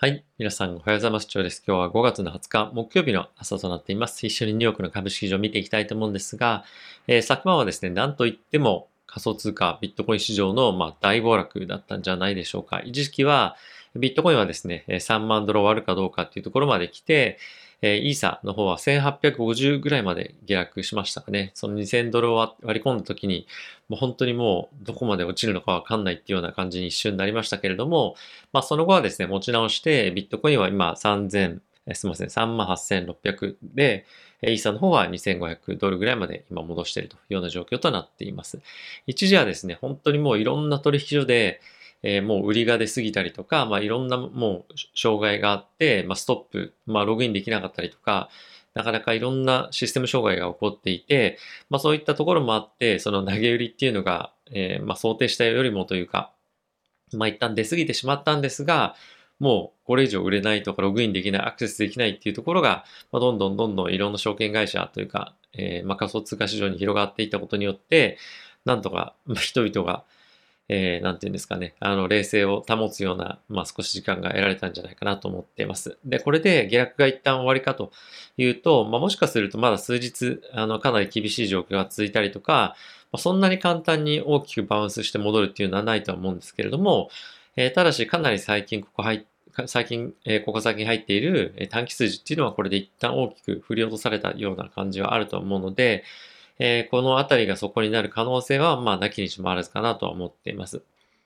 はい。皆さん、おはようございます。長です。今日は5月の20日、木曜日の朝となっています。一緒にニューヨークの株式市場を見ていきたいと思うんですが、えー、昨晩はですね、なんといっても仮想通貨、ビットコイン市場の、ま、大暴落だったんじゃないでしょうか。一時期は、ビットコインはですね、3万ドル終わるかどうかっていうところまで来て、えー、イーサの方は1850ぐらいまで下落しましたかね。その2000ドルを割り込んだ時に、もう本当にもうどこまで落ちるのかわかんないっていうような感じに一瞬になりましたけれども、まあその後はですね、持ち直して、ビットコインは今3000、すみません、38,600で、イーサの方は2500ドルぐらいまで今戻しているというような状況となっています。一時はですね、本当にもういろんな取引所で、えー、もう売りが出過ぎたりとか、まあ、いろんなもう障害があって、まあ、ストップ、まあ、ログインできなかったりとか、なかなかいろんなシステム障害が起こっていて、まあ、そういったところもあって、その投げ売りっていうのが、えー、まあ、想定したよりもというか、まあ、一旦出過ぎてしまったんですが、もうこれ以上売れないとかログインできない、アクセスできないっていうところが、まあ、どんどんどんどんいろんな証券会社というか、えー、まあ、仮想通貨市場に広がっていったことによって、なんとか人々がえー、なんていうんですかね、あの、冷静を保つような、まあ、少し時間が得られたんじゃないかなと思っています。で、これで下落が一旦終わりかというと、まあ、もしかするとまだ数日、あの、かなり厳しい状況が続いたりとか、まあ、そんなに簡単に大きくバウンスして戻るっていうのはないとは思うんですけれども、えー、ただし、かなり最近ここ入って、最近、え、ここ先に入っている短期数字っていうのはこれで一旦大きく振り落とされたような感じはあると思うので、えー、このあたりがそこになる可能性は、まあ、なきにしもあらずかなとは思っています。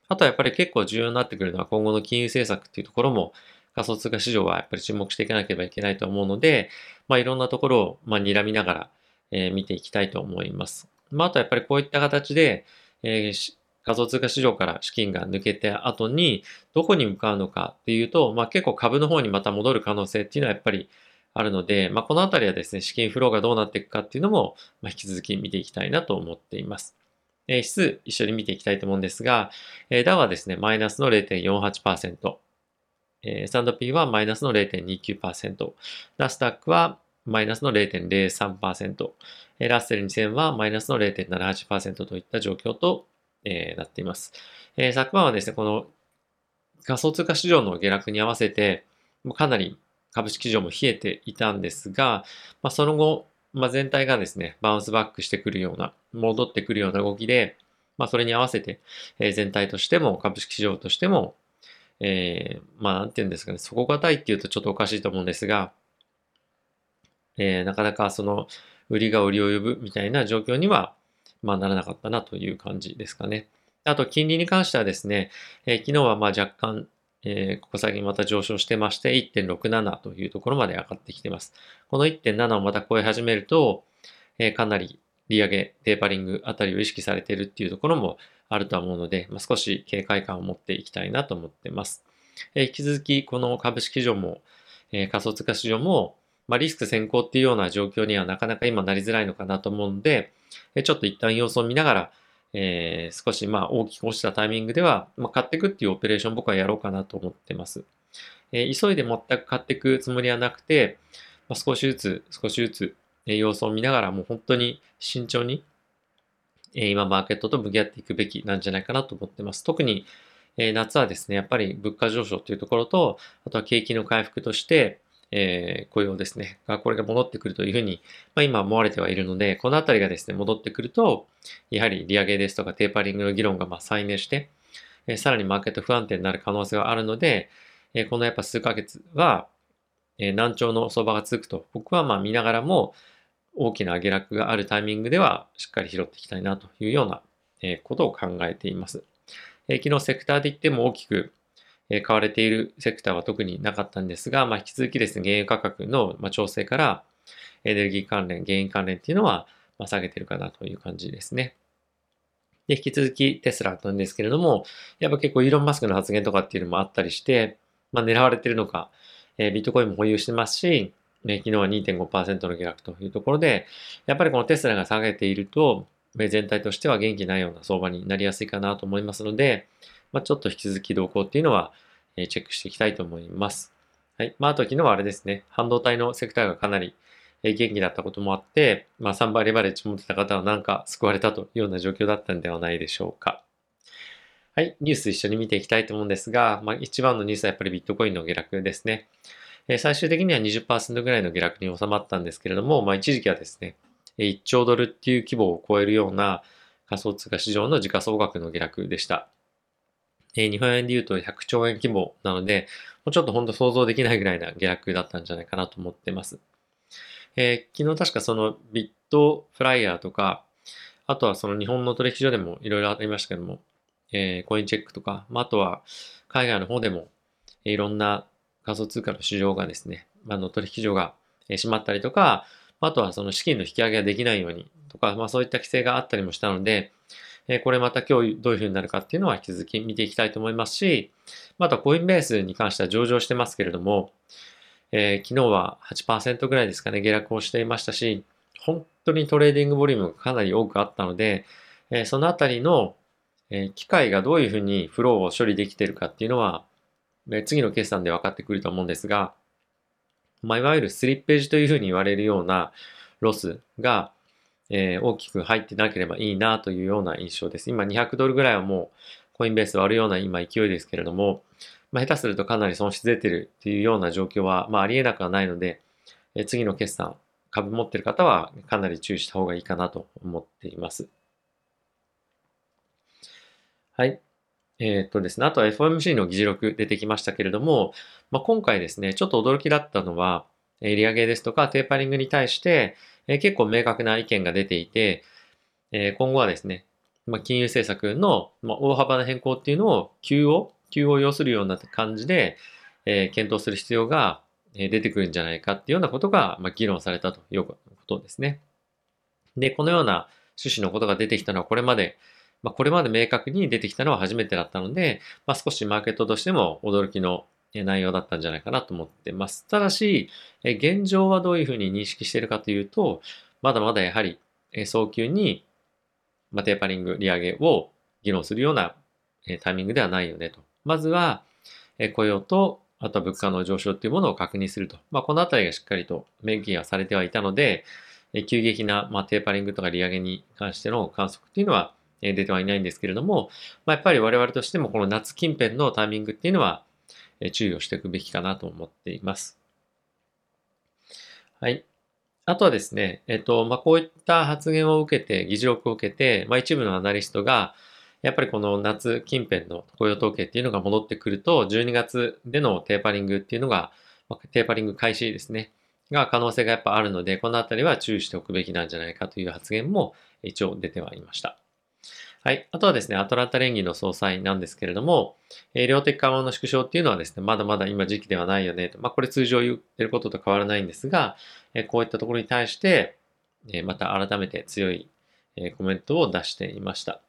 あとはやっぱり結構重要になってくるのは今後の金融政策っていうところも仮想通貨市場はやっぱり注目していかなければいけないと思うので、まあ、いろんなところを、まあ、睨みながら、えー、見ていきたいと思います。まあ、あとはやっぱりこういった形で、えー、仮想通貨市場から資金が抜けた後にどこに向かうのかっていうと、まあ、結構株の方にまた戻る可能性っていうのはやっぱりあるので、まあ、このあたりはですね、資金フローがどうなっていくかっていうのも、まあ、引き続き見ていきたいなと思っています。えー、指数一緒に見ていきたいと思うんですが、えー、ダウはですね、マイナスの0.48%、えー、S&P はマイナスの0.29%、ナスダックはマイナスの0.03%、えー、ラッセル2000はマイナスの0.78%といった状況と、えー、なっています。えー、昨晩はですね、この仮想通貨市場の下落に合わせて、もうかなり株式市場も冷えていたんですが、まあ、その後、まあ、全体がですね、バウンスバックしてくるような、戻ってくるような動きで、まあ、それに合わせて、えー、全体としても、株式市場としても、えー、まあ、なんて言うんですかね、底堅いっていうとちょっとおかしいと思うんですが、えー、なかなかその、売りが売りを呼ぶみたいな状況には、まあ、ならなかったなという感じですかね。あと、金利に関してはですね、えー、昨日はまあ若干、えー、ここ最近また上昇してまして、1.67というところまで上がってきています。この1.7をまた超え始めると、えー、かなり利上げ、テーパリングあたりを意識されているっていうところもあるとは思うので、まあ、少し警戒感を持っていきたいなと思っています。えー、引き続き、この株式市場も、え、仮想通貨市場も、まあ、リスク先行っていうような状況にはなかなか今なりづらいのかなと思うので、えちょっと一旦様子を見ながら、えー、少しまあ大きく落ちたタイミングでは、まあ、買っていくっていうオペレーション僕はやろうかなと思ってます。えー、急いで全く買っていくつもりはなくて、まあ、少しずつ少しずつ、えー、様子を見ながらもう本当に慎重に、えー、今マーケットと向き合っていくべきなんじゃないかなと思ってます。特に、えー、夏はですね、やっぱり物価上昇というところと、あとは景気の回復として、えー、雇用ですね、が、これが戻ってくるというふうに、まあ、今思われてはいるので、このあたりがですね、戻ってくると、やはり利上げですとかテーパリングの議論がまあ再燃して、えー、さらにマーケット不安定になる可能性があるので、えー、このやっぱ数ヶ月は、え、難聴の相場が続くと、僕はま見ながらも、大きな下落があるタイミングでは、しっかり拾っていきたいなというような、えことを考えています。え昨日セクターで言っても大きくえ買われているセクターは特になかったんですが、まあ、引き続きですね、原油価格の、ま調整から、エネルギー関連、原因関連っていうのは、ま下げてるかなという感じですね。で、引き続きテスラなんですけれども、やっぱ結構イーロン・マスクの発言とかっていうのもあったりして、まあ、狙われてるのか、えビットコインも保有してますし、ね、昨日は2.5%の下落というところで、やっぱりこのテスラが下げていると、全体としては元気ないような相場になりやすいかなと思いますので、まあ、ちょっと引き続き動向っていうのは、えチェックしていきたいと思います。はい。まあ、あと昨日はあれですね、半導体のセクターがかなり元気だったこともあって、まあ、3倍レバレッジ持ってた方はなんか救われたというような状況だったんではないでしょうか。はい、ニュース一緒に見ていきたいと思うんですが、まあ、一番のニュースはやっぱりビットコインの下落ですね。え、最終的には20%ぐらいの下落に収まったんですけれども、まあ、一時期はですね、1兆ドルっていう規模を超えるような仮想通貨市場の時価総額の下落でした。えー、日本円で言うと100兆円規模なので、もうちょっと本当想像できないぐらいな下落だったんじゃないかなと思ってます。えー、昨日確かそのビットフライヤーとか、あとはその日本の取引所でもいろいろありましたけども、えー、コインチェックとか、まあ、あとは海外の方でも、いろんな仮想通貨の市場がですね、あの取引所が閉まったりとか、あとはその資金の引き上げができないようにとか、まあそういった規制があったりもしたので、えこれまた今日どういうふうになるかっていうのは引き続き見ていきたいと思いますし、またコインベースに関しては上場してますけれども、えー、昨日は8%ぐらいですかね、下落をしていましたし、本当にトレーディングボリュームがかなり多くあったので、えー、そのあたりのえ機械がどういうふうにフローを処理できているかっていうのは、え次の決算で分かってくると思うんですが、まあ、いわゆるスリッページというふうに言われるようなロスが、えー、大きく入ってなければいいなというような印象です。今200ドルぐらいはもうコインベース割るような今勢いですけれども、まあ、下手するとかなり損失出てるっていうような状況は、まあ、ありえなくはないので、え次の決算、株持ってる方はかなり注意した方がいいかなと思っています。はい。えー、っとですね、あとは FOMC の議事録出てきましたけれども、まあ、今回ですね、ちょっと驚きだったのは、え利上げですとかテーパリングに対して、え、結構明確な意見が出ていて、え、今後はですね、まあ、金融政策の、まあ、大幅な変更っていうのを急を、急を要するような感じで、え、検討する必要が出てくるんじゃないかっていうようなことが、ま、議論されたということですね。で、このような趣旨のことが出てきたのはこれまでまあ、これまで明確に出てきたのは初めてだったので、まあ、少しマーケットとしても驚きの内容だったんじゃないかなと思ってます。ただし、現状はどういうふうに認識しているかというと、まだまだやはり早急に、テーパリング、利上げを議論するようなタイミングではないよねと。まずは、雇用と、あとは物価の上昇というものを確認すると。まあ、このあたりがしっかりと明記がされてはいたので、急激な、テーパリングとか利上げに関しての観測っていうのは、出てはいないんですけれども、まあ、やっぱり我々としてもこの夏近辺のタイミングっていうのは注意をしていくべきかなと思っています。はい。あとはですね、えっと、まあ、こういった発言を受けて、議事録を受けて、まあ、一部のアナリストが、やっぱりこの夏近辺の雇用統計っていうのが戻ってくると、12月でのテーパリングっていうのが、テーパリング開始ですね、が可能性がやっぱあるので、このあたりは注意しておくべきなんじゃないかという発言も一応出てはいました。はい。あとはですね、アトランタ連銀の総裁なんですけれども、えー、量的緩和の縮小っていうのはですね、まだまだ今時期ではないよねと。まあ、これ通常言ってることと変わらないんですが、えー、こういったところに対して、えー、また改めて強い、えコメントを出していました。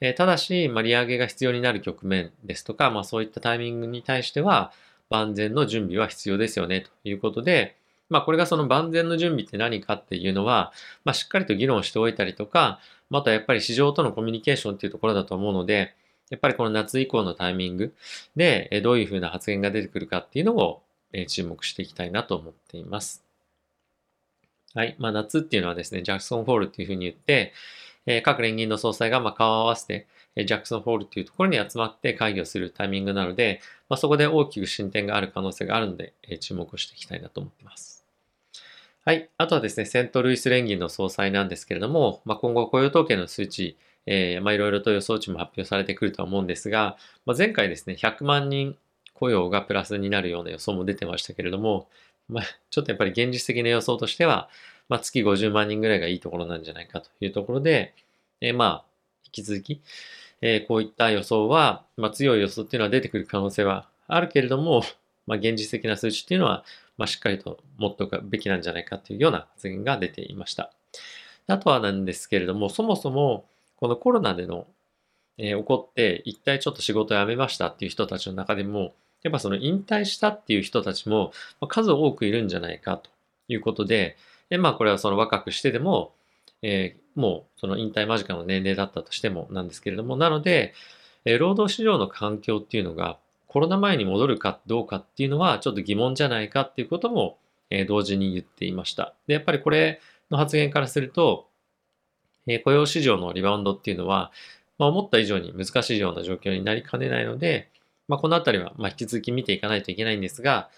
えただし、まあ、利上げが必要になる局面ですとか、まあ、そういったタイミングに対しては、万全の準備は必要ですよねということで、まあこれがその万全の準備って何かっていうのは、まあしっかりと議論しておいたりとか、またやっぱり市場とのコミュニケーションっていうところだと思うので、やっぱりこの夏以降のタイミングでどういうふうな発言が出てくるかっていうのを注目していきたいなと思っています。はい。まあ夏っていうのはですね、ジャクソンホールっていうふうに言って、え各連銀の総裁がま顔を合わせて、えジャクソンホールっていうところに集まって会議をするタイミングなので、まあ、そこで大きく進展がある可能性があるので、え注目していきたいなと思っています。はい。あとはですね、セントルイス連銀の総裁なんですけれども、まあ、今後雇用統計の数値、えー、まあ、いろいろと予想値も発表されてくるとは思うんですが、まあ、前回ですね、100万人雇用がプラスになるような予想も出てましたけれども、まあ、ちょっとやっぱり現実的な予想としては、まあ、月50万人ぐらいがいいところなんじゃないかというところで、えー、まあ、引き続き、えー、こういった予想は、まあ、強い予想っていうのは出てくる可能性はあるけれども、まあ、現実的な数値っていうのは、まあ、しっかりと持っておくべきなんじゃないかというような発言が出ていました。あとはなんですけれども、そもそもこのコロナでの、えー、起こって一体ちょっと仕事を辞めましたっていう人たちの中でも、やっぱその引退したっていう人たちも数多くいるんじゃないかということで、でまあこれはその若くしてでも、えー、もうその引退間近の年齢だったとしてもなんですけれども、なので、えー、労働市場の環境っていうのがコロナ前に戻るかどうかっていうのはちょっと疑問じゃないかっていうことも、え、同時に言っていました。で、やっぱりこれの発言からすると、え、雇用市場のリバウンドっていうのは、まあ、思った以上に難しいような状況になりかねないので、まあ、このあたりはま引き続き見ていかないといけないんですが、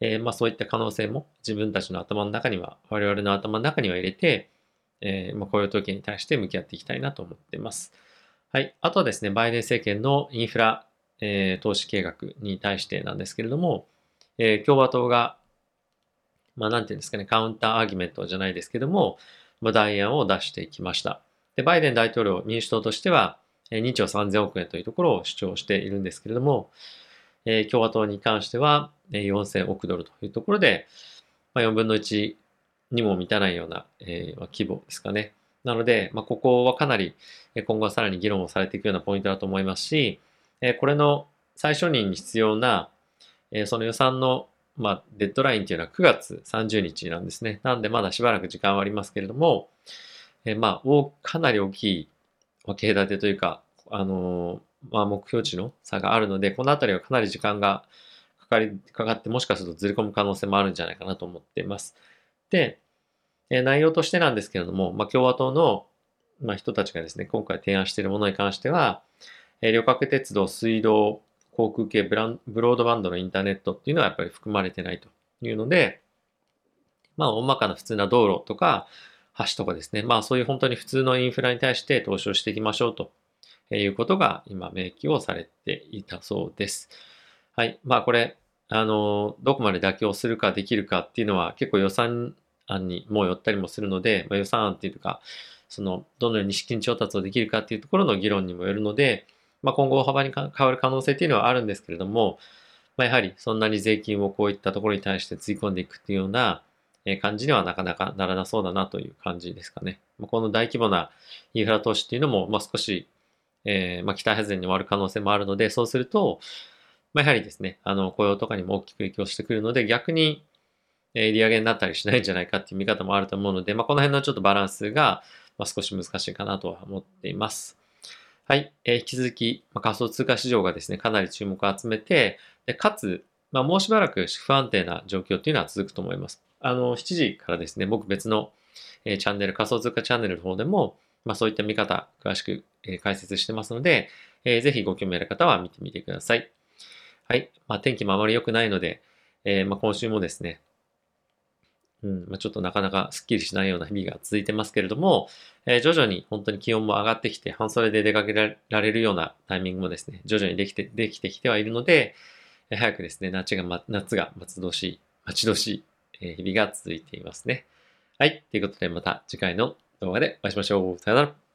えー、まそういった可能性も自分たちの頭の中には、我々の頭の中には入れて、えー、ま雇用統計に対して向き合っていきたいなと思っています。はい。あとはですね、バイデン政権のインフラ、えー、投資計画に対してなんですけれども、え共和党が、まあ、なんていうんですかね、カウンターアーギュメントじゃないですけども、まあ、代案を出してきました。で、バイデン大統領、民主党としては、2兆3000億円というところを主張しているんですけれども、えー、共和党に関しては4000億ドルというところで、まあ、4分の1にも満たないような、えー、規模ですかね。なので、まあ、ここはかなり今後はさらに議論をされていくようなポイントだと思いますし、これの最初に必要な、その予算の、まあ、デッドラインというのは9月30日なんですね。なんでまだしばらく時間はありますけれども、まあ、かなり大きい経立てというか、あのまあ、目標値の差があるので、このあたりはかなり時間がかかり、かかって、もしかするとずれ込む可能性もあるんじゃないかなと思っています。で、内容としてなんですけれども、まあ、共和党の、人たちがですね、今回提案しているものに関しては、え旅客鉄道、水道、航空系ブラン、ブロードバンドのインターネットっていうのはやっぱり含まれてないというので、まあ、大まかな普通な道路とか、橋とかですね、まあそういう本当に普通のインフラに対して投資をしていきましょうということが今明記をされていたそうです。はい。まあこれ、あの、どこまで妥協するかできるかっていうのは結構予算案にもよったりもするので、まあ、予算案っていうか、その、どのように資金調達をできるかっていうところの議論にもよるので、まあ、今後大幅に変わる可能性っていうのはあるんですけれども、まあ、やはりそんなに税金をこういったところに対してつぎ込んでいくっていうような、感じにはなかなかならなそうだなという感じですかね。この大規模なインフラ投資っていうのも、まあ、少し、えー、まあ、期待外れに終わる可能性もあるので、そうすると、まあ、やはりですね、あの、雇用とかにも大きく影響してくるので、逆に、え、利上げになったりしないんじゃないかっていう見方もあると思うので、まあ、この辺のちょっとバランスが、ま、少し難しいかなとは思っています。はい。えー、引き続き、まあ、仮想通貨市場がですね、かなり注目を集めて、でかつ、まあ、もうしばらく不安定な状況っていうのは続くと思います。あの、7時からですね、僕別の、えー、チャンネル、仮想通貨チャンネルの方でも、まあそういった見方、詳しく、えー、解説してますので、えー、ぜひご興味ある方は見てみてください。はい。まあ天気もあまり良くないので、えー、まあ今週もですね、うんまあ、ちょっとなかなかスッキリしないような日々が続いてますけれども、えー、徐々に本当に気温も上がってきて、半袖で出かけられるようなタイミングもですね、徐々にできて、できてきてはいるので、早くですね、夏が、ま、夏が待ち遠しい、待ち遠しいえ日々が続いていますね。はい。ということでまた次回の動画でお会いしましょう。さよなら。